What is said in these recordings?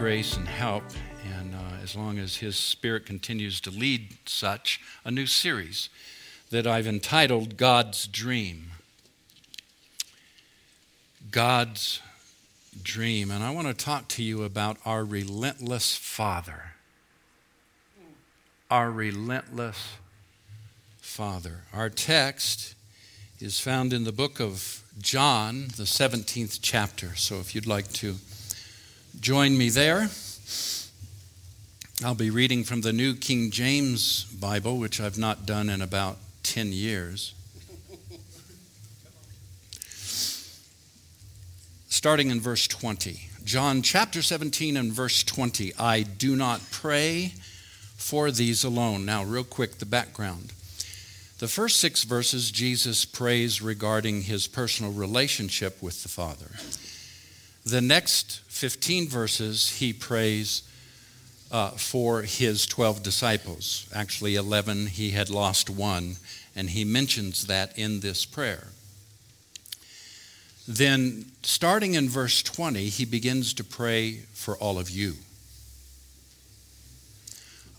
grace and help, and uh, as long as His Spirit continues to lead such, a new series that I've entitled God's Dream. God's Dream. And I want to talk to you about our relentless Father. Our relentless Father. Our text is found in the book of John, the 17th chapter. So if you'd like to join me there, I'll be reading from the New King James Bible, which I've not done in about 10 years. Starting in verse 20. John chapter 17 and verse 20. I do not pray for these alone. Now, real quick, the background. The first six verses, Jesus prays regarding his personal relationship with the Father. The next 15 verses, he prays uh, for his 12 disciples. Actually, 11, he had lost one, and he mentions that in this prayer. Then, starting in verse 20, he begins to pray for all of you.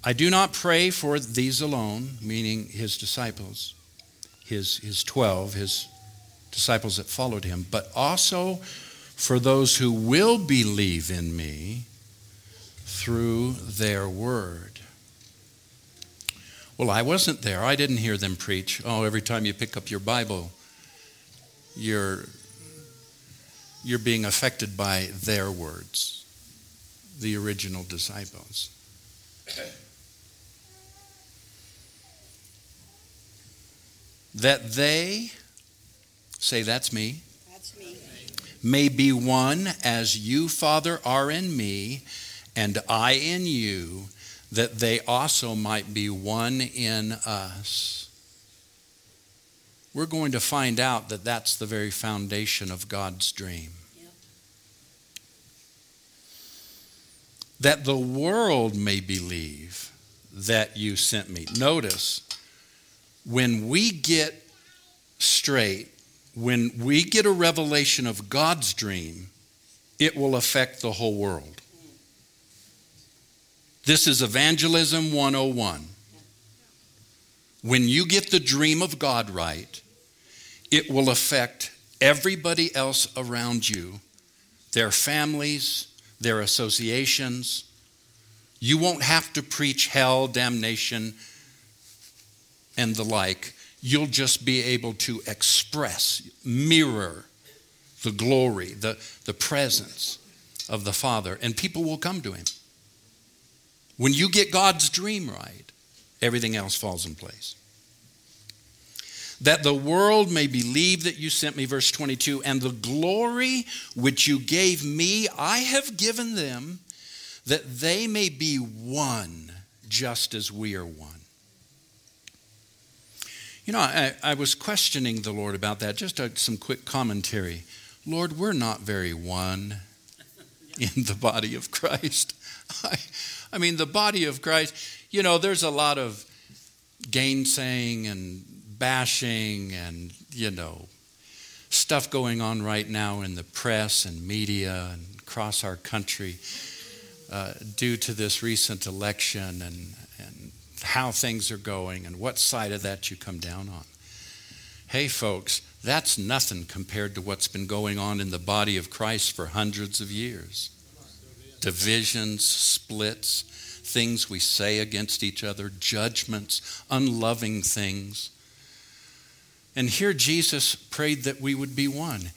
I do not pray for these alone, meaning his disciples, his, his 12, his disciples that followed him, but also for those who will believe in me through their word. Well, I wasn't there. I didn't hear them preach. Oh, every time you pick up your Bible, you're, you're being affected by their words, the original disciples. that they, say that's me. May be one as you, Father, are in me, and I in you, that they also might be one in us. We're going to find out that that's the very foundation of God's dream. That the world may believe that you sent me. Notice, when we get straight, when we get a revelation of God's dream, it will affect the whole world. This is Evangelism 101. When you get the dream of God right, it will affect everybody else around you, their families, their associations. You won't have to preach hell, damnation, and the like, you'll just be able to express, mirror the glory, the, the presence of the Father, and people will come to Him. When you get God's dream right, everything else falls in place. That the world may believe that you sent me, verse 22, and the glory which you gave me, I have given them, that they may be one, just as we are one. You know, I, I was questioning the Lord about that. Just a, some quick commentary. Lord, we're not very one in the body of Christ. I, I mean, the body of Christ, you know, there's a lot of gainsaying and bashing and, you know, stuff going on right now in the press and media and across our country uh, due to this recent election and, and how things are going and what side of that you come down on. Hey, folks, that's nothing compared to what's been going on in the body of Christ for hundreds of years. Divisions, splits, things we say against each other, judgments, unloving things. And here Jesus prayed that we would be one.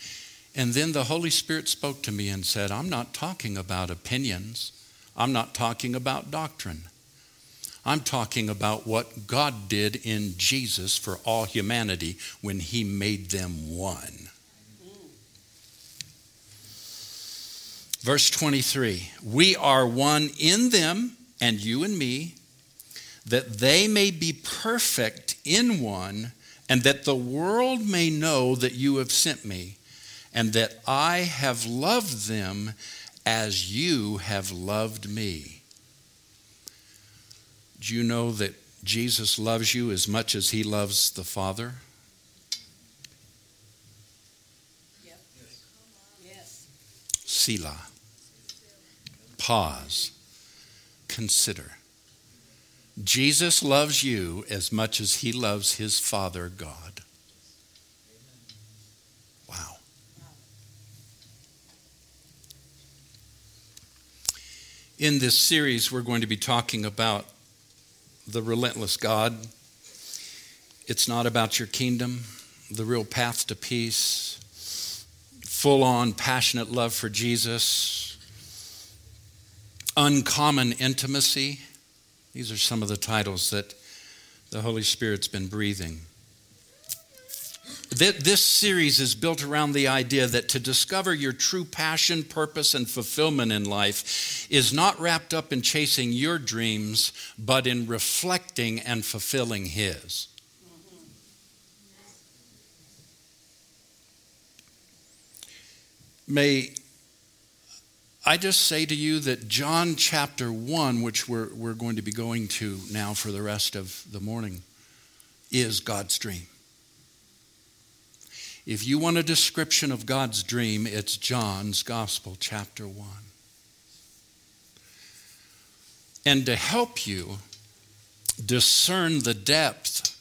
And then the Holy Spirit spoke to me and said, I'm not talking about opinions. I'm not talking about doctrine. I'm talking about what God did in Jesus for all humanity when he made them one. Verse 23 We are one in them, and you and me, that they may be perfect in one, and that the world may know that you have sent me, and that I have loved them as you have loved me. Do you know that Jesus loves you as much as he loves the Father? Yep. Yes. Pause, consider. Jesus loves you as much as he loves his Father God. Wow. In this series, we're going to be talking about the relentless God. It's not about your kingdom, the real path to peace, full on passionate love for Jesus, uncommon intimacy. These are some of the titles that the Holy Spirit's been breathing. This series is built around the idea that to discover your true passion, purpose, and fulfillment in life is not wrapped up in chasing your dreams, but in reflecting and fulfilling His. May I just say to you that John chapter 1, which we're, we're going to be going to now for the rest of the morning, is God's dream. If you want a description of God's dream, it's John's Gospel, chapter 1. And to help you discern the depth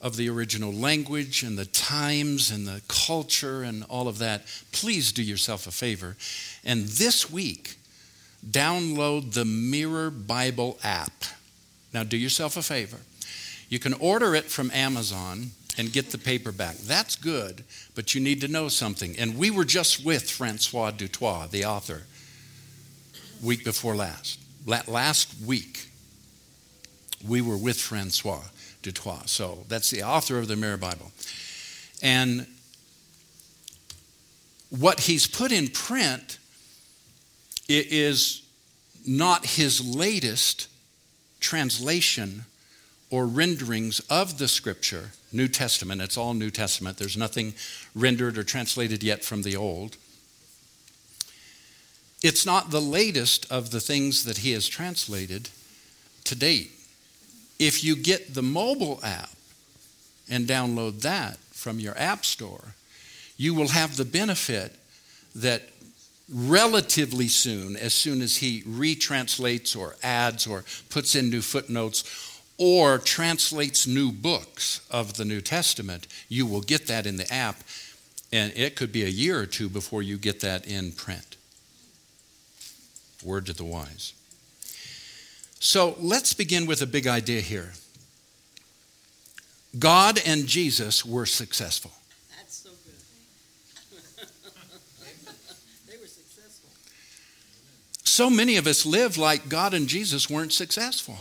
of the original language and the times and the culture and all of that, please do yourself a favor. And this week, download the Mirror Bible app. Now, do yourself a favor. You can order it from Amazon and get the paperback. That's good, but you need to know something. And we were just with Francois du Toit, the author, week before last. Last week, we were with Francois du Toit. So that's the author of the Mirror Bible. And what he's put in print is not his latest translation or renderings of the scripture, New Testament. It's all New Testament. There's nothing rendered or translated yet from the Old. It's not the latest of the things that he has translated to date. If you get the mobile app and download that from your app store, you will have the benefit that relatively soon, as soon as he retranslates or adds or puts in new footnotes or translates new books of the New Testament, you will get that in the app. And it could be a year or two before you get that in print. Word to the wise. So let's begin with a big idea here. God and Jesus were successful. That's so good. they were successful. So many of us live like God and Jesus weren't successful.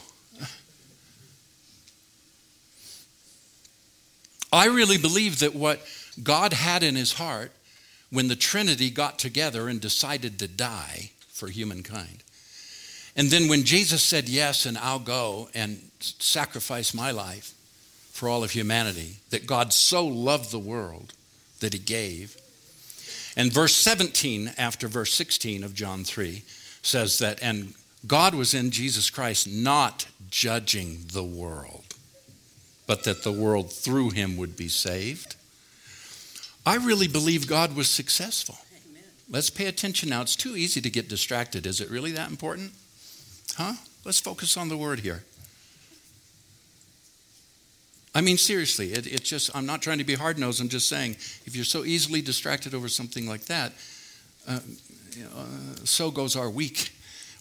I really believe that what God had in his heart when the Trinity got together and decided to die for humankind and then when Jesus said, Yes, and I'll go and sacrifice my life for all of humanity, that God so loved the world that he gave. And verse 17, after verse 16 of John 3, says that, and God was in Jesus Christ not judging the world, but that the world through him would be saved. I really believe God was successful. Amen. Let's pay attention now. It's too easy to get distracted. Is it really that important? Huh? Let's focus on the word here. I mean, seriously, it, it's just, I'm not trying to be hard nosed. I'm just saying, if you're so easily distracted over something like that, uh, uh, so goes our week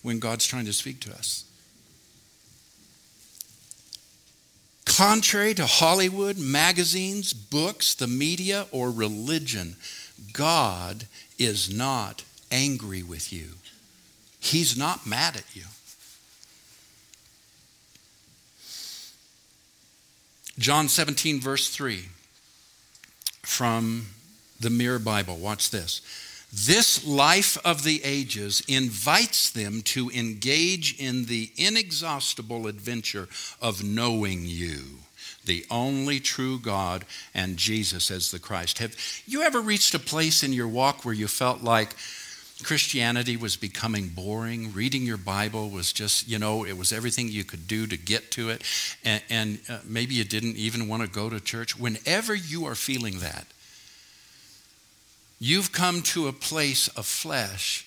when God's trying to speak to us. Contrary to Hollywood, magazines, books, the media, or religion, God is not angry with you. He's not mad at you. John 17, verse 3 from the Mirror Bible. Watch this. This life of the ages invites them to engage in the inexhaustible adventure of knowing you, the only true God, and Jesus as the Christ. Have you ever reached a place in your walk where you felt like, Christianity was becoming boring. Reading your Bible was just, you know, it was everything you could do to get to it. And, and uh, maybe you didn't even want to go to church. Whenever you are feeling that, you've come to a place of flesh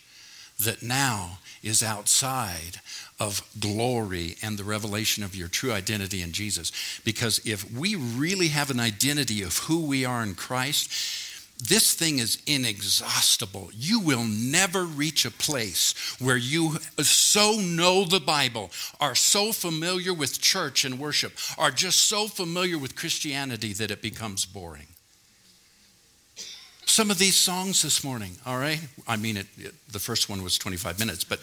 that now is outside of glory and the revelation of your true identity in Jesus. Because if we really have an identity of who we are in Christ, this thing is inexhaustible. You will never reach a place where you so know the Bible, are so familiar with church and worship, are just so familiar with Christianity that it becomes boring. Some of these songs this morning, all right? I mean, it, it, the first one was 25 minutes, but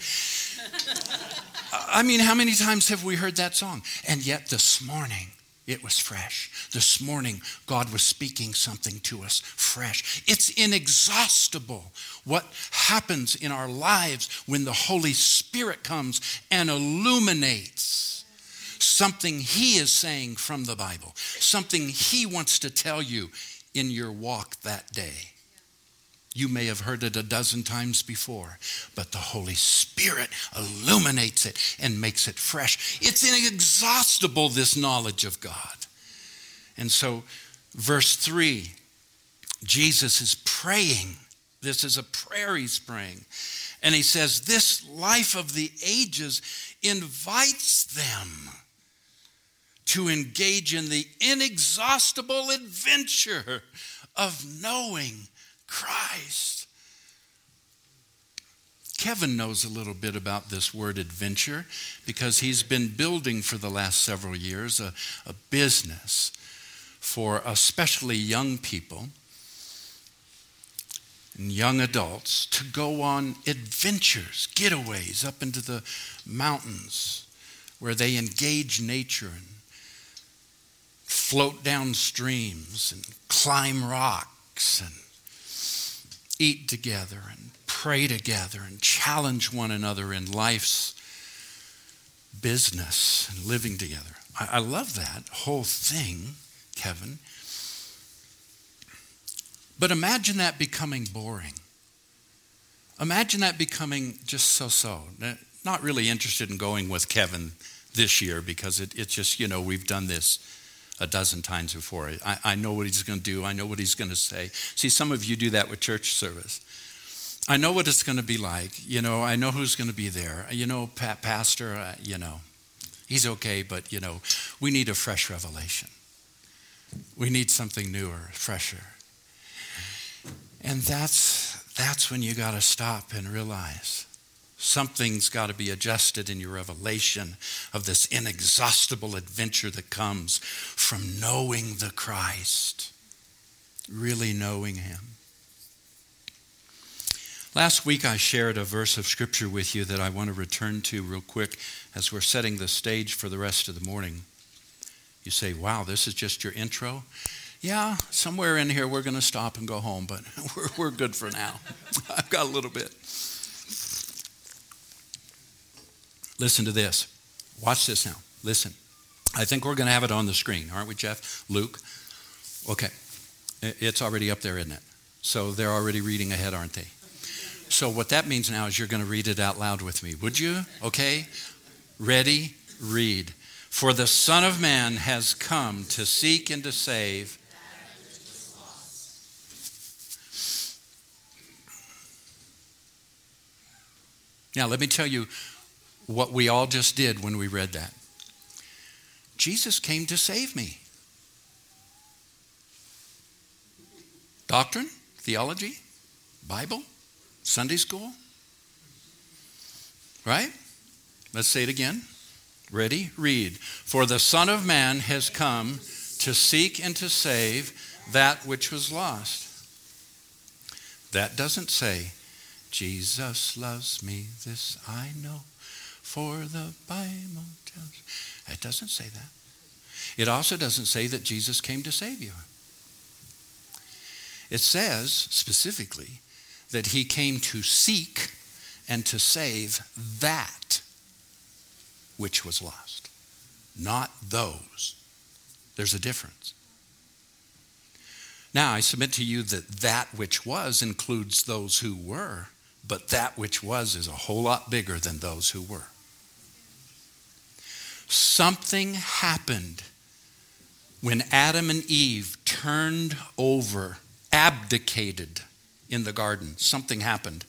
I mean, how many times have we heard that song? And yet this morning, it was fresh. This morning, God was speaking something to us fresh. It's inexhaustible what happens in our lives when the Holy Spirit comes and illuminates something He is saying from the Bible, something He wants to tell you in your walk that day. You may have heard it a dozen times before, but the Holy Spirit illuminates it and makes it fresh. It's inexhaustible, this knowledge of God. And so, verse 3, Jesus is praying. This is a prayer he's praying. And he says, This life of the ages invites them to engage in the inexhaustible adventure of knowing Christ. Kevin knows a little bit about this word adventure because he's been building for the last several years a, a business for especially young people and young adults to go on adventures, getaways up into the mountains where they engage nature and float down streams and climb rocks and eat together and pray together and challenge one another in life's business and living together. I, I love that whole thing, Kevin. But imagine that becoming boring. Imagine that becoming just so so. Not really interested in going with Kevin this year because it, it's just, you know, we've done this a dozen times before. I, I know what he's going to do, I know what he's going to say. See, some of you do that with church service. I know what it's going to be like. You know, I know who's going to be there. You know, pa- Pastor, uh, you know, he's okay, but, you know, we need a fresh revelation. We need something newer, fresher. And that's, that's when you got to stop and realize Something's got to be adjusted in your revelation of this inexhaustible adventure that comes from knowing the Christ, really knowing Him. Last week, I shared a verse of Scripture with you that I want to return to real quick as we're setting the stage for the rest of the morning. You say, wow, this is just your intro? Yeah, somewhere in here we're going to stop and go home, but we're, we're good for now. I've got a little bit. Listen to this. Watch this now. Listen. I think we're going to have it on the screen, aren't we, Jeff? Luke? Okay. It's already up there, isn't it? So they're already reading ahead, aren't they? So what that means now is you're going to read it out loud with me. Would you? Okay? Ready? Read. For the Son of Man has come to seek and to save. Now, let me tell you what we all just did when we read that. Jesus came to save me. Doctrine, theology, Bible, Sunday school. Right? Let's say it again. Ready? Read. For the Son of Man has come to seek and to save that which was lost. That doesn't say, Jesus loves me, this I know for the Bible tells. It doesn't say that. It also doesn't say that Jesus came to save you. It says specifically that he came to seek and to save that which was lost, not those. There's a difference. Now, I submit to you that that which was includes those who were, but that which was is a whole lot bigger than those who were. Something happened when Adam and Eve turned over, abdicated in the garden. Something happened.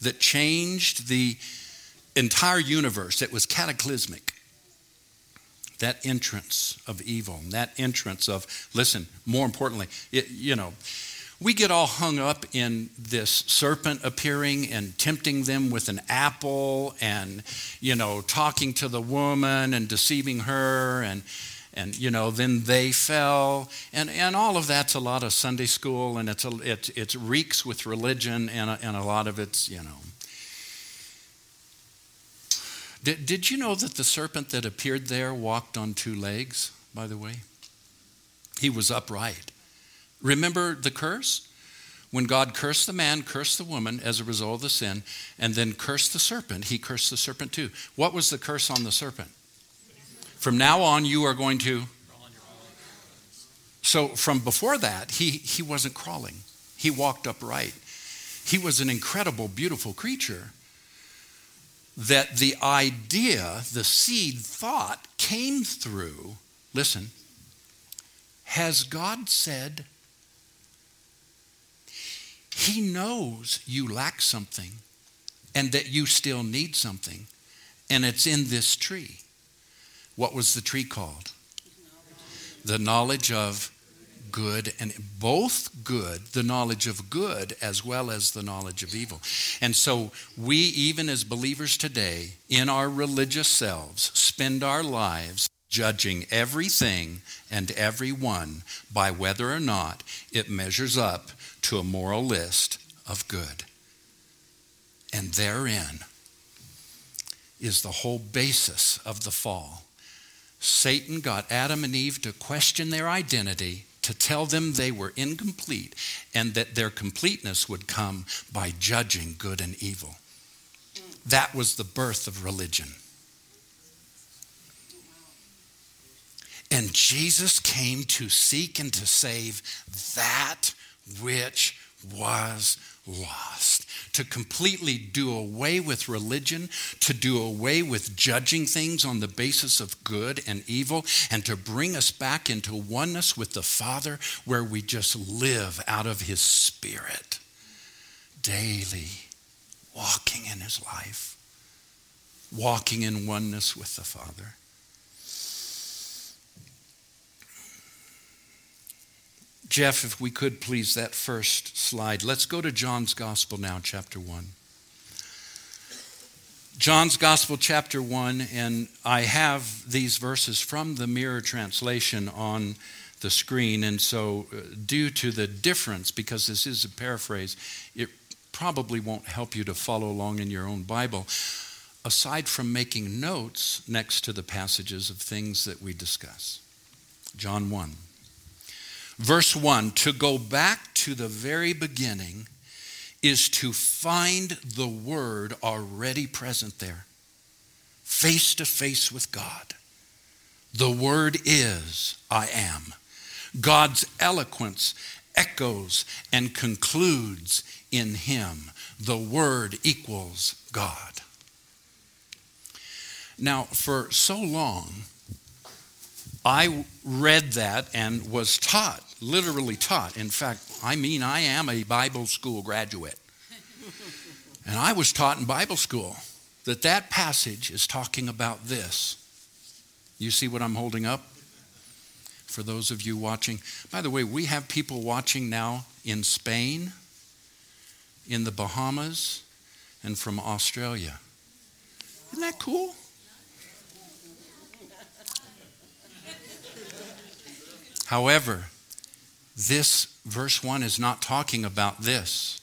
that changed the entire universe. It was cataclysmic. That entrance of evil, that entrance of, listen, more importantly, it, you know, we get all hung up in this serpent appearing and tempting them with an apple and, you know, talking to the woman and deceiving her and, and you know, then they fell. And, and all of that's a lot of Sunday school and it's, a, it, it reeks with religion and a, and a lot of it's, you know. Did, did you know that the serpent that appeared there walked on two legs, by the way? He was upright. Remember the curse? When God cursed the man, cursed the woman as a result of the sin, and then cursed the serpent, he cursed the serpent too. What was the curse on the serpent? From now on, you are going to. So, from before that, he, he wasn't crawling, he walked upright. He was an incredible, beautiful creature that the idea, the seed thought came through. Listen, has God said he knows you lack something and that you still need something, and it's in this tree. What was the tree called? The knowledge of good and both good, the knowledge of good as well as the knowledge of evil. And so we, even as believers today, in our religious selves, spend our lives judging everything and everyone by whether or not it measures up to a moral list of good. And therein is the whole basis of the fall. Satan got Adam and Eve to question their identity, to tell them they were incomplete, and that their completeness would come by judging good and evil. That was the birth of religion. And Jesus came to seek and to save that which was lost. To completely do away with religion, to do away with judging things on the basis of good and evil, and to bring us back into oneness with the Father where we just live out of His Spirit daily, walking in His life, walking in oneness with the Father. Jeff, if we could please, that first slide. Let's go to John's Gospel now, chapter 1. John's Gospel, chapter 1, and I have these verses from the Mirror translation on the screen. And so, uh, due to the difference, because this is a paraphrase, it probably won't help you to follow along in your own Bible, aside from making notes next to the passages of things that we discuss. John 1. Verse 1 to go back to the very beginning is to find the Word already present there, face to face with God. The Word is I am. God's eloquence echoes and concludes in Him. The Word equals God. Now, for so long, I read that and was taught, literally taught. In fact, I mean, I am a Bible school graduate. And I was taught in Bible school that that passage is talking about this. You see what I'm holding up? For those of you watching. By the way, we have people watching now in Spain, in the Bahamas, and from Australia. Isn't that cool? However, this verse 1 is not talking about this.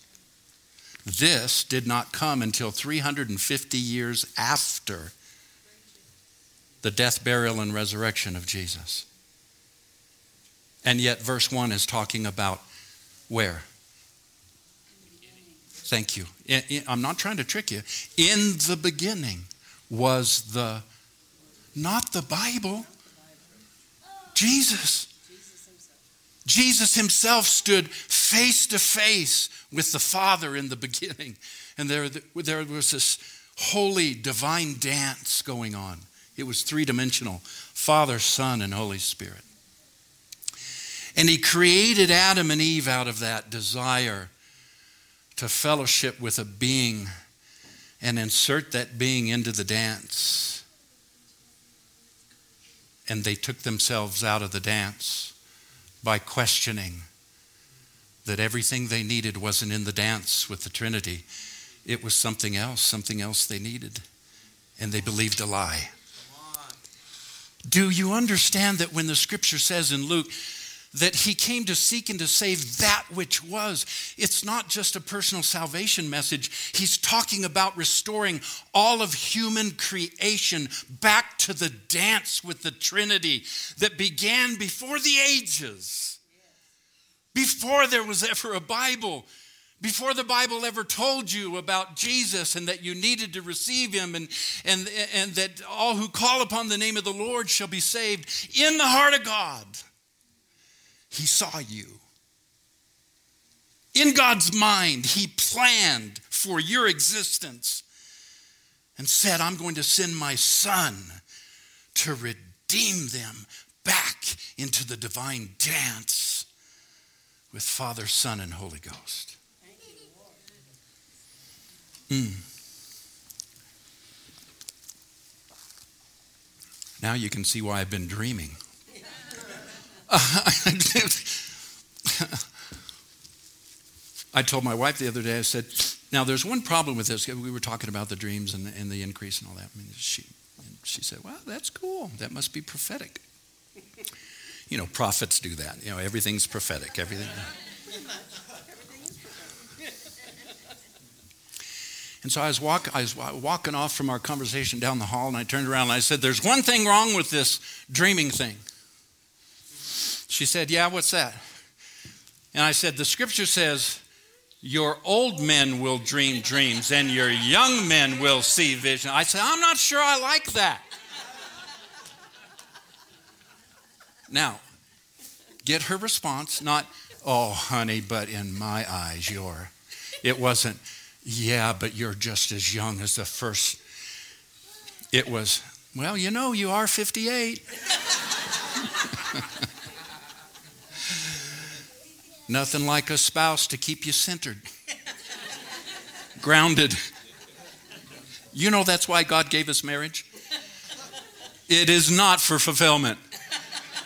This did not come until 350 years after the death, burial, and resurrection of Jesus. And yet, verse 1 is talking about where? Thank you. I'm not trying to trick you. In the beginning was the, not the Bible, Jesus. Jesus himself stood face to face with the Father in the beginning. And there, there was this holy divine dance going on. It was three dimensional Father, Son, and Holy Spirit. And he created Adam and Eve out of that desire to fellowship with a being and insert that being into the dance. And they took themselves out of the dance by questioning that everything they needed wasn't in the dance with the Trinity. It was something else, something else they needed. And they believed a lie. Do you understand that when the scripture says in Luke that he came to seek and to save that which was, it's not just a personal salvation message. He's talking about restoring all of human creation back to the dance with the Trinity that began before the ages, before there was ever a Bible. Before the Bible ever told you about Jesus and that you needed to receive him and, and, and that all who call upon the name of the Lord shall be saved, in the heart of God, he saw you. In God's mind, he planned for your existence and said, I'm going to send my son to redeem them back into the divine dance with Father, Son, and Holy Ghost. Mm. Now you can see why I've been dreaming. I told my wife the other day, I said, now there's one problem with this. We were talking about the dreams and the, and the increase and all that. I mean, she, she said, well, that's cool. That must be prophetic. You know, prophets do that. You know, everything's prophetic. Everything. And so I was, walk, I was walking off from our conversation down the hall, and I turned around and I said, There's one thing wrong with this dreaming thing. She said, Yeah, what's that? And I said, The scripture says, Your old men will dream dreams, and your young men will see vision. I said, I'm not sure I like that. now, get her response, not, Oh, honey, but in my eyes, you're. It wasn't, yeah, but you're just as young as the first. It was, well, you know, you are 58. Nothing like a spouse to keep you centered, grounded. You know that's why God gave us marriage? It is not for fulfillment.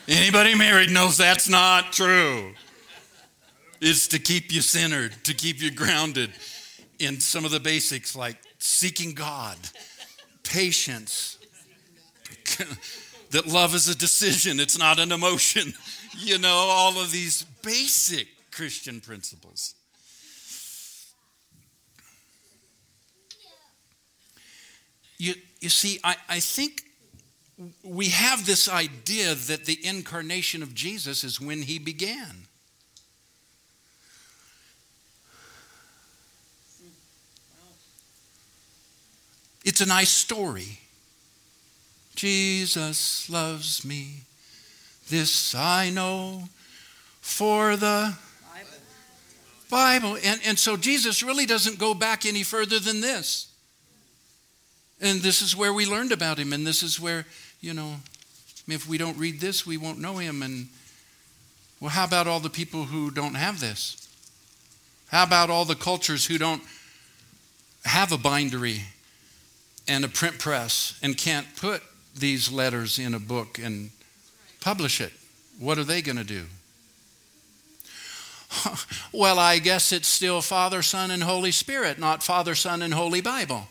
Anybody married knows that's not true. It's to keep you centered, to keep you grounded in some of the basics like seeking God, patience, that love is a decision, it's not an emotion. You know, all of these basic Christian principles. You, you see, I, I think we have this idea that the incarnation of Jesus is when he began. It's a nice story. Jesus loves me. This I know for the Bible. And, and so Jesus really doesn't go back any further than this. And this is where we learned about him. And this is where, you know, if we don't read this, we won't know him. And well, how about all the people who don't have this? How about all the cultures who don't have a bindery and a print press and can't put these letters in a book and publish it. What are they going to do? well, I guess it's still Father, Son, and Holy Spirit, not Father, Son, and Holy Bible.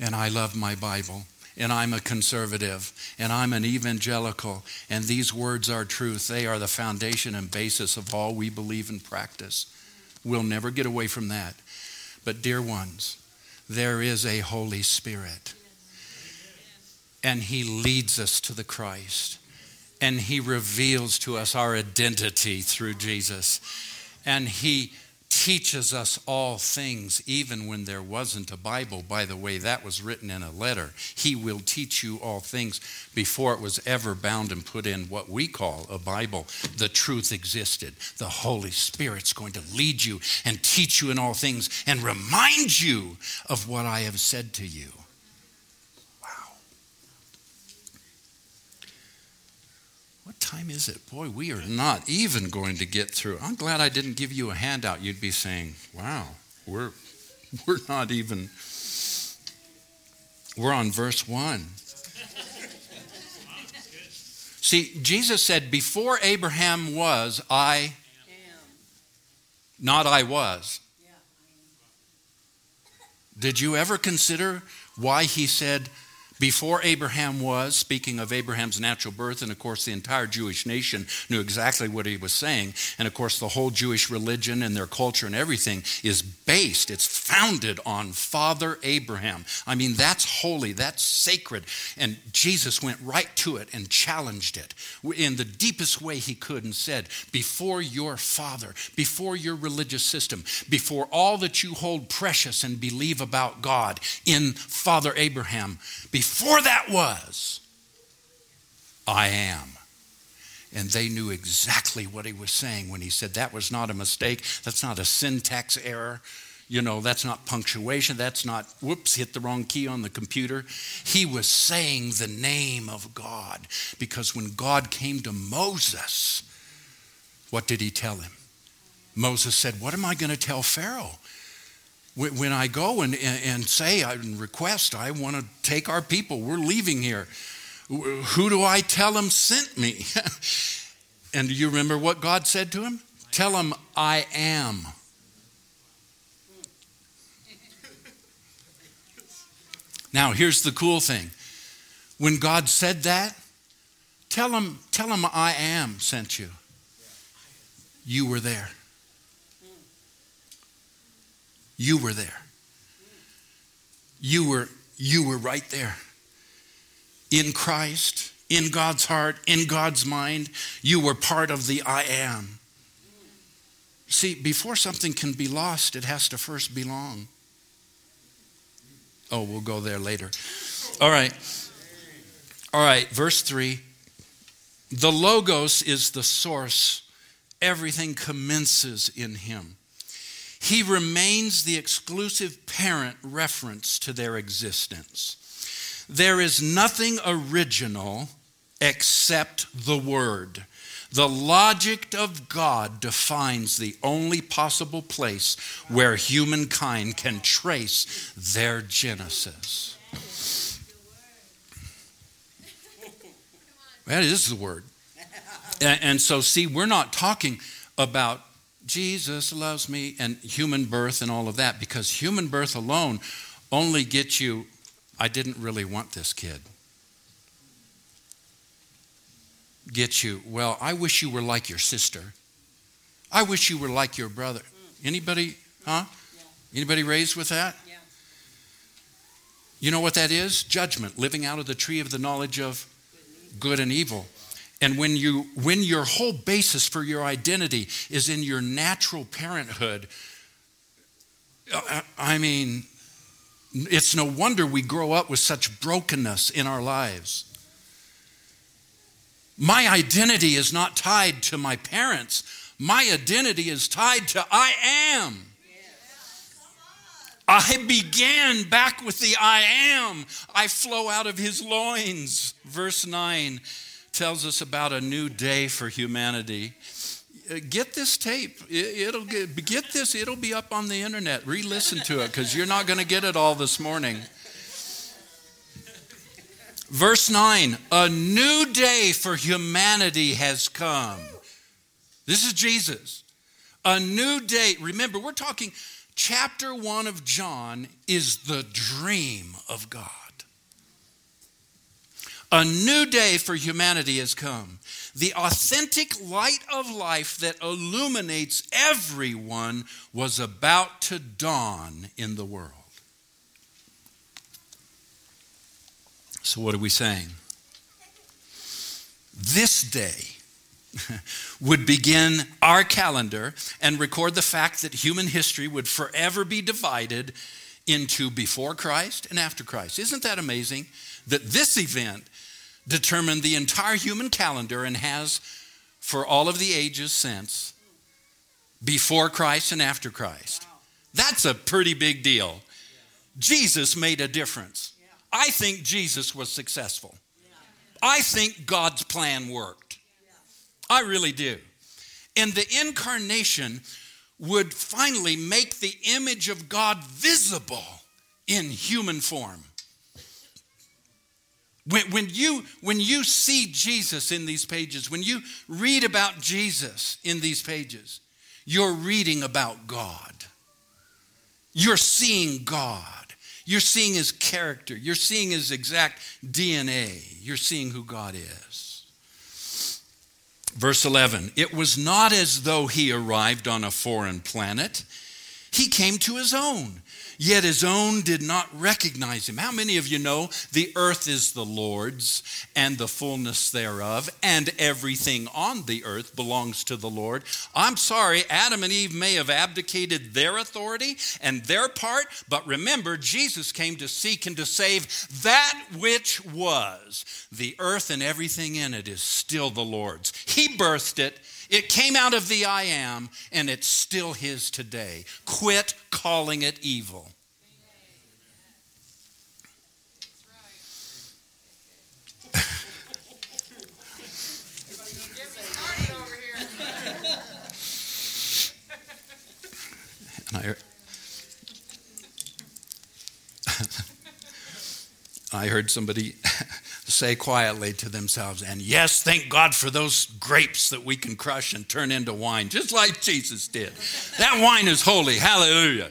and I love my Bible, and I'm a conservative, and I'm an evangelical, and these words are truth. They are the foundation and basis of all we believe and practice. We'll never get away from that. But, dear ones, there is a Holy Spirit. And He leads us to the Christ. And He reveals to us our identity through Jesus. And He teaches us all things, even when there wasn't a Bible. By the way, that was written in a letter. He will teach you all things before it was ever bound and put in what we call a Bible. The truth existed. The Holy Spirit's going to lead you and teach you in all things and remind you of what I have said to you. What time is it? Boy, we are not even going to get through. I'm glad I didn't give you a handout. You'd be saying, wow, we're, we're not even. We're on verse 1. See, Jesus said, Before Abraham was, I, am. not I was. Did you ever consider why he said, before Abraham was, speaking of Abraham's natural birth, and of course the entire Jewish nation knew exactly what he was saying. And of course the whole Jewish religion and their culture and everything is based, it's founded on Father Abraham. I mean, that's holy, that's sacred. And Jesus went right to it and challenged it in the deepest way he could and said, Before your father, before your religious system, before all that you hold precious and believe about God in Father Abraham, before that was, I am. And they knew exactly what he was saying when he said that was not a mistake. That's not a syntax error. You know, that's not punctuation. That's not, whoops, hit the wrong key on the computer. He was saying the name of God because when God came to Moses, what did he tell him? Moses said, What am I going to tell Pharaoh? When I go and, and say and request, I want to take our people, we're leaving here. Who do I tell them sent me? and do you remember what God said to him? Tell him, I am. Now, here's the cool thing. When God said that, tell him, tell him I am sent you. You were there. You were there. You were, you were right there. In Christ, in God's heart, in God's mind, you were part of the I am. See, before something can be lost, it has to first belong. Oh, we'll go there later. All right. All right, verse 3. The Logos is the source, everything commences in Him. He remains the exclusive parent reference to their existence. There is nothing original except the Word. The logic of God defines the only possible place where humankind can trace their genesis. That is the Word. And, so, see, we're not talking about Jesus loves me, and human birth and all of that, because human birth alone only gets you, I didn't really want this kid. Get you, well, I wish you were like your sister. I wish you were like your brother. Anybody, huh? Anybody raised with that? You know what that is? Judgment, living out of the tree of the knowledge of good and evil. And when you when your whole basis for your identity is in your natural parenthood, I mean, it's no wonder we grow up with such brokenness in our lives. My identity is not tied to my parents. My identity is tied to I am. I began back with the I am. I flow out of his loins. Verse 9 tells us about a new day for humanity. Uh, get this tape. It'll get, get this. It'll be up on the internet. Re-listen to it because you're not going to get it all this morning. Verse 9 A new day for humanity has come. This is Jesus. A new day. Remember, we're talking chapter 1 of John is the dream of God. A new day for humanity has come. The authentic light of life that illuminates everyone was about to dawn in the world. So, what are we saying? This day would begin our calendar and record the fact that human history would forever be divided into before Christ and after Christ. Isn't that amazing? That this event determined the entire human calendar and has for all of the ages since, before Christ and after Christ. That's a pretty big deal. Jesus made a difference. I think Jesus was successful. I think God's plan worked. I really do. And the incarnation would finally make the image of God visible in human form. When, when, you, when you see Jesus in these pages, when you read about Jesus in these pages, you're reading about God. You're seeing God. You're seeing his character. You're seeing his exact DNA. You're seeing who God is. Verse 11 It was not as though he arrived on a foreign planet, he came to his own yet his own did not recognize him. How many of you know the earth is the Lord's and the fullness thereof, and everything on the earth belongs to the Lord? I'm sorry, Adam and Eve may have abdicated their authority and their part, but remember, Jesus came to seek and to save that which was. The earth and everything in it is still the Lord's. He birthed it. It came out of the I am, and it's still His today. Quit calling it evil. I, I heard somebody say quietly to themselves, and yes, thank God for those grapes that we can crush and turn into wine, just like Jesus did. That wine is holy. Hallelujah.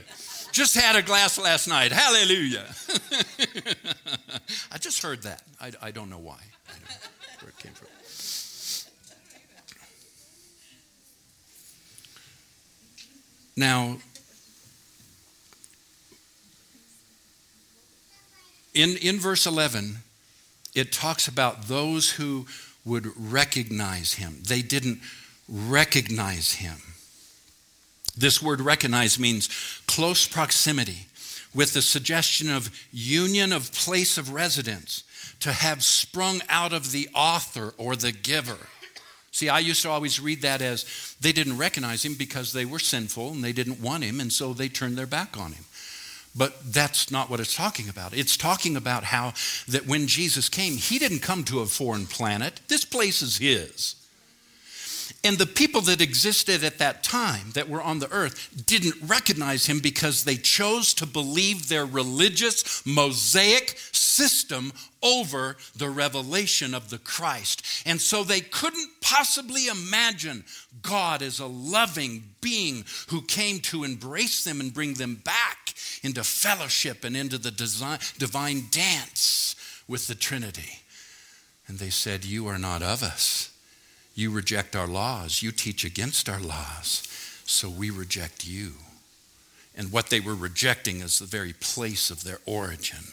Just had a glass last night. Hallelujah. I just heard that. I, I don't know why. Don't know where it came from. Now, in, in verse 11, it talks about those who would recognize him. They didn't recognize him. This word recognize means close proximity with the suggestion of union of place of residence, to have sprung out of the author or the giver. See, I used to always read that as they didn't recognize him because they were sinful and they didn't want him, and so they turned their back on him. But that's not what it's talking about. It's talking about how that when Jesus came, he didn't come to a foreign planet. This place is his. And the people that existed at that time that were on the earth didn't recognize him because they chose to believe their religious mosaic system over the revelation of the Christ. And so they couldn't possibly imagine God as a loving being who came to embrace them and bring them back into fellowship and into the design, divine dance with the Trinity. And they said, You are not of us. You reject our laws. You teach against our laws. So we reject you. And what they were rejecting is the very place of their origin.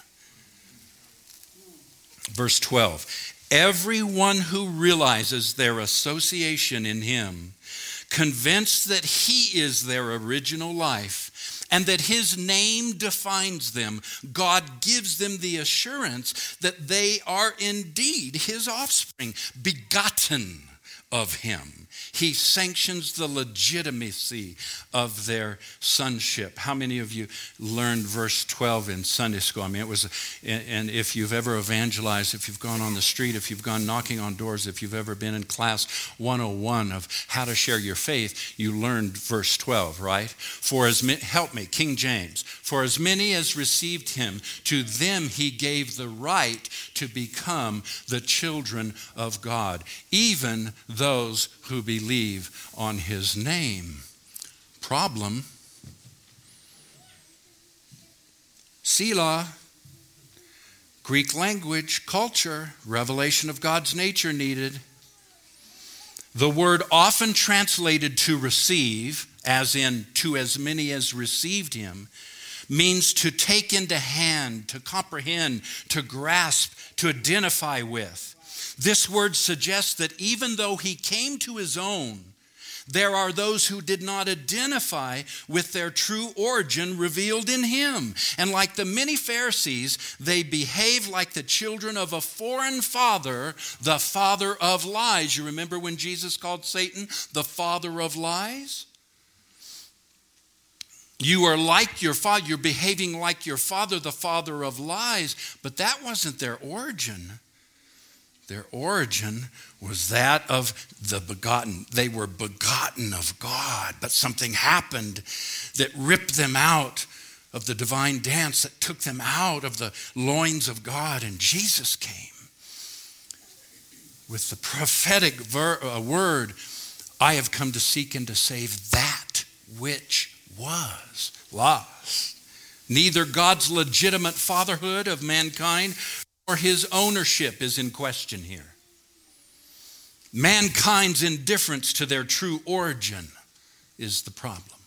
Verse 12 Everyone who realizes their association in Him, convinced that He is their original life, and that his name defines them, God gives them the assurance that they are indeed his offspring, begotten of him. He sanctions the legitimacy of their sonship. How many of you learned verse 12 in Sunday school? I mean, it was, and if you've ever evangelized, if you've gone on the street, if you've gone knocking on doors, if you've ever been in class 101 of how to share your faith, you learned verse 12, right? For as many, help me, King James, for as many as received him, to them he gave the right to become the children of God, even those who believe on his name. Problem Selah, Greek language, culture, revelation of God's nature needed. The word often translated to receive, as in to as many as received him, means to take into hand, to comprehend, to grasp, to identify with. This word suggests that even though he came to his own, there are those who did not identify with their true origin revealed in him. And like the many Pharisees, they behave like the children of a foreign father, the father of lies. You remember when Jesus called Satan the father of lies? You are like your father, you're behaving like your father, the father of lies, but that wasn't their origin. Their origin was that of the begotten. They were begotten of God, but something happened that ripped them out of the divine dance, that took them out of the loins of God, and Jesus came with the prophetic ver- uh, word I have come to seek and to save that which was lost. Neither God's legitimate fatherhood of mankind nor his ownership is in question here. Mankind's indifference to their true origin is the problem.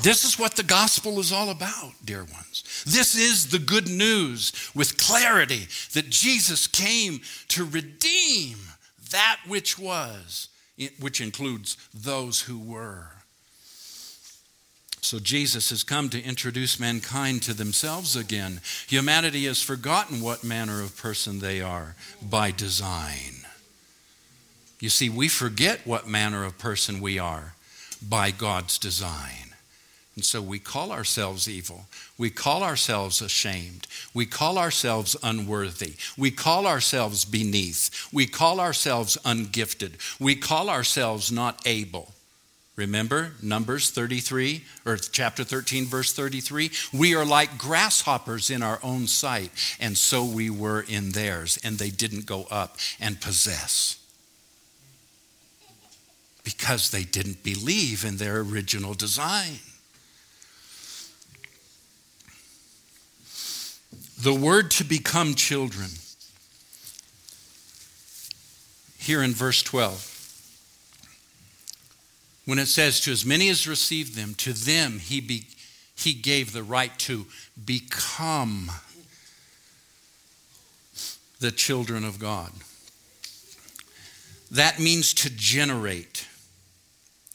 This is what the gospel is all about, dear ones. This is the good news with clarity that Jesus came to redeem that which was, which includes those who were. So Jesus has come to introduce mankind to themselves again. Humanity has forgotten what manner of person they are by design. You see, we forget what manner of person we are by God's design. And so we call ourselves evil. We call ourselves ashamed. We call ourselves unworthy. We call ourselves beneath. We call ourselves ungifted. We call ourselves not able. Remember Numbers 33 or chapter 13, verse 33? We are like grasshoppers in our own sight, and so we were in theirs, and they didn't go up and possess because they didn't believe in their original design. The word to become children, here in verse 12 when it says, To as many as received them, to them he, be, he gave the right to become the children of God. That means to generate.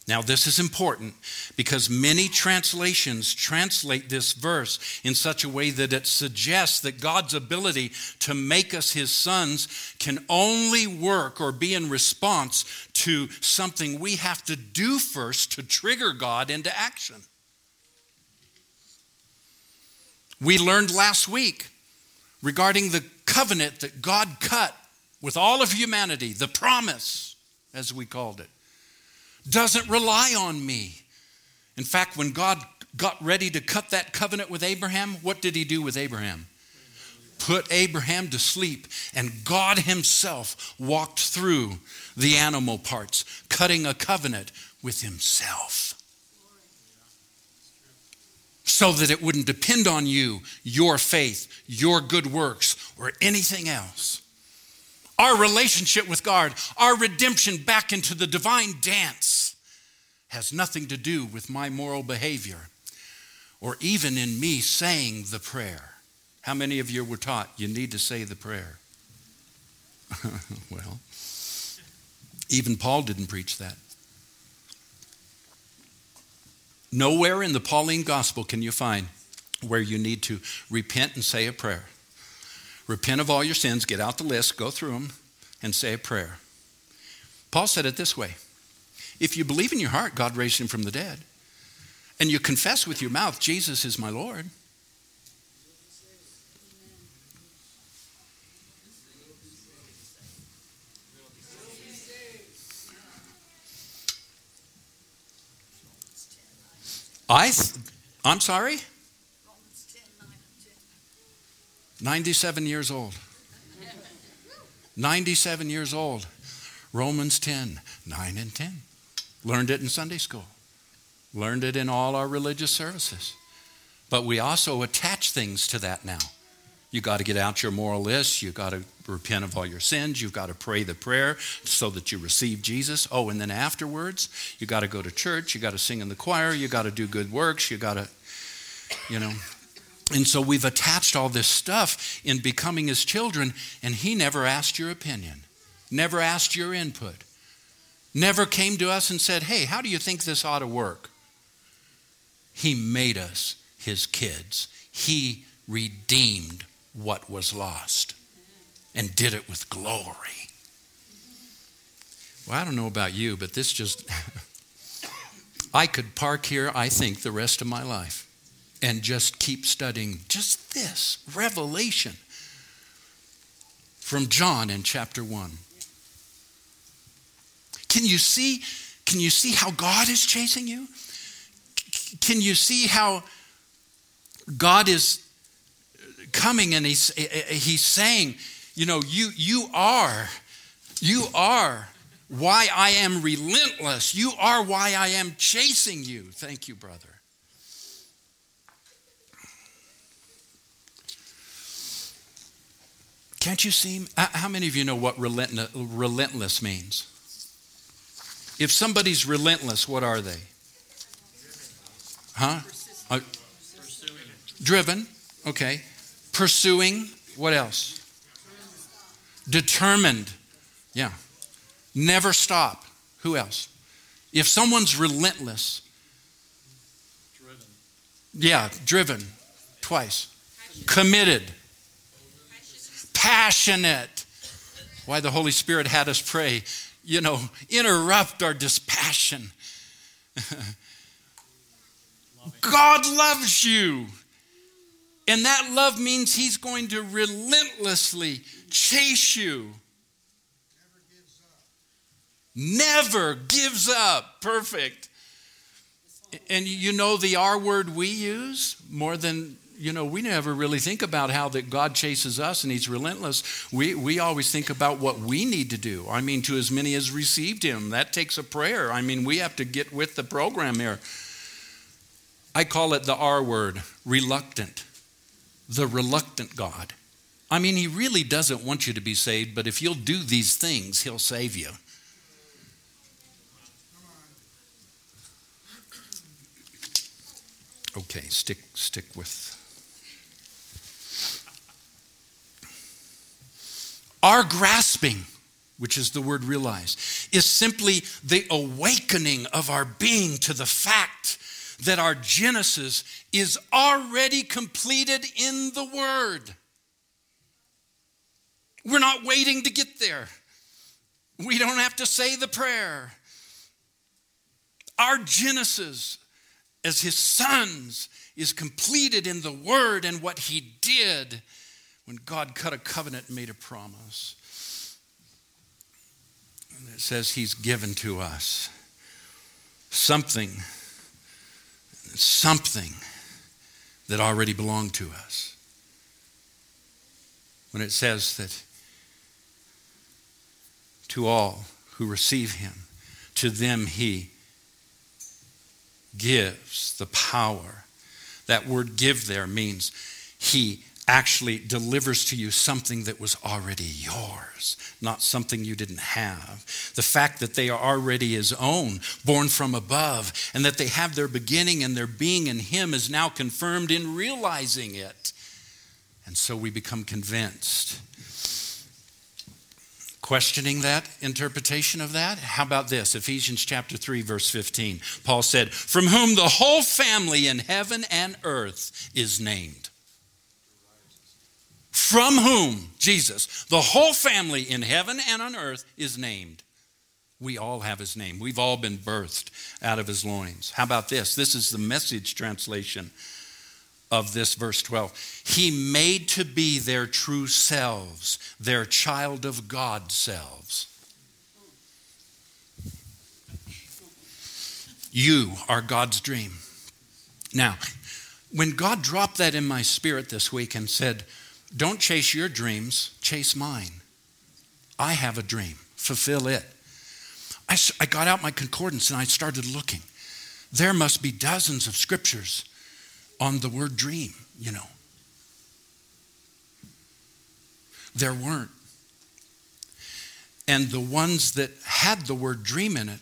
Now, this is important because many translations translate this verse in such a way that it suggests that God's ability to make us his sons can only work or be in response to something we have to do first to trigger God into action. We learned last week regarding the covenant that God cut with all of humanity, the promise, as we called it doesn't rely on me. In fact, when God got ready to cut that covenant with Abraham, what did he do with Abraham? Put Abraham to sleep, and God Himself walked through the animal parts, cutting a covenant with Himself. So that it wouldn't depend on you, your faith, your good works, or anything else. Our relationship with God, our redemption back into the divine dance, has nothing to do with my moral behavior or even in me saying the prayer. How many of you were taught you need to say the prayer? well, even Paul didn't preach that. Nowhere in the Pauline gospel can you find where you need to repent and say a prayer. Repent of all your sins, get out the list, go through them, and say a prayer. Paul said it this way If you believe in your heart God raised him from the dead, and you confess with your mouth, Jesus is my Lord, I, th- I'm sorry? 97 years old. 97 years old. Romans 10, 9 and 10. Learned it in Sunday school. Learned it in all our religious services. But we also attach things to that now. You got to get out your moral list. You got to repent of all your sins. You've got to pray the prayer so that you receive Jesus. Oh, and then afterwards, you got to go to church. You got to sing in the choir. You got to do good works. You got to, you know, and so we've attached all this stuff in becoming his children, and he never asked your opinion, never asked your input, never came to us and said, Hey, how do you think this ought to work? He made us his kids. He redeemed what was lost and did it with glory. Well, I don't know about you, but this just, I could park here, I think, the rest of my life and just keep studying just this revelation from John in chapter 1. Can you see can you see how God is chasing you? Can you see how God is coming and he's he's saying, you know, you you are you are why I am relentless. You are why I am chasing you. Thank you, brother. Can't you see? How many of you know what relentless means? If somebody's relentless, what are they? Huh? Uh, driven. Okay. Pursuing. What else? Determined. Yeah. Never stop. Who else? If someone's relentless. Driven. Yeah, driven. Twice. Committed passionate. Why the Holy Spirit had us pray, you know, interrupt our dispassion. God loves you. And that love means He's going to relentlessly chase you. Never gives up. Perfect. And you know the R word we use more than you know, we never really think about how that God chases us and He's relentless. We, we always think about what we need to do. I mean, to as many as received Him, that takes a prayer. I mean, we have to get with the program here. I call it the R word reluctant. The reluctant God. I mean, He really doesn't want you to be saved, but if you'll do these things, He'll save you. Okay, stick stick with Our grasping, which is the word realize, is simply the awakening of our being to the fact that our Genesis is already completed in the Word. We're not waiting to get there. We don't have to say the prayer. Our Genesis as His sons is completed in the Word and what He did when God cut a covenant and made a promise. And it says He's given to us something, something that already belonged to us. When it says that to all who receive Him, to them He gives the power. That word give there means He actually delivers to you something that was already yours, not something you didn't have. The fact that they are already his own, born from above, and that they have their beginning and their being in him is now confirmed in realizing it. And so we become convinced. Questioning that interpretation of that? How about this? Ephesians chapter 3, verse 15. Paul said, From whom the whole family in heaven and earth is named from whom, Jesus, the whole family in heaven and on earth is named. We all have his name. We've all been birthed out of his loins. How about this? This is the message translation of this verse 12. He made to be their true selves, their child of God selves. You are God's dream. Now, when God dropped that in my spirit this week and said, don't chase your dreams, chase mine. I have a dream, fulfill it. I, I got out my concordance and I started looking. There must be dozens of scriptures on the word dream, you know. There weren't. And the ones that had the word dream in it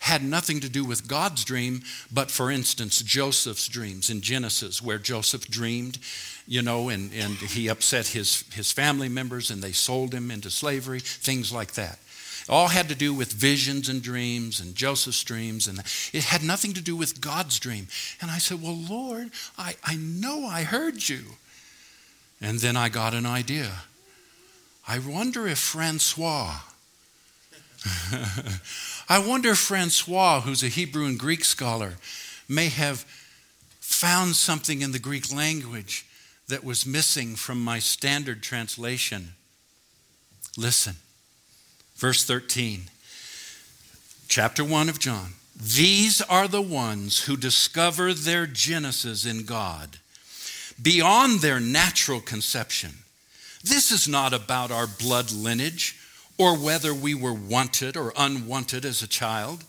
had nothing to do with God's dream, but for instance, Joseph's dreams in Genesis, where Joseph dreamed, you know, and, and he upset his, his family members and they sold him into slavery, things like that. All had to do with visions and dreams and Joseph's dreams, and it had nothing to do with God's dream. And I said, Well, Lord, I, I know I heard you. And then I got an idea. I wonder if Francois I wonder if Francois, who's a Hebrew and Greek scholar, may have found something in the Greek language that was missing from my standard translation. Listen, verse 13, chapter 1 of John. These are the ones who discover their genesis in God beyond their natural conception. This is not about our blood lineage or whether we were wanted or unwanted as a child.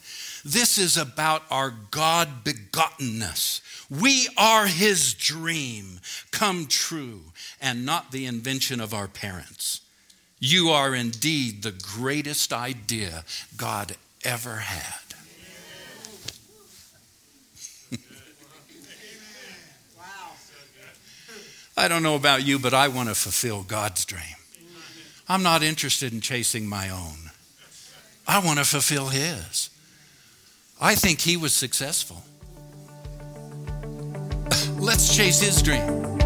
This is about our God begottenness. We are His dream come true and not the invention of our parents. You are indeed the greatest idea God ever had. I don't know about you, but I want to fulfill God's dream. I'm not interested in chasing my own. I want to fulfill His. I think He was successful. Let's chase His dream.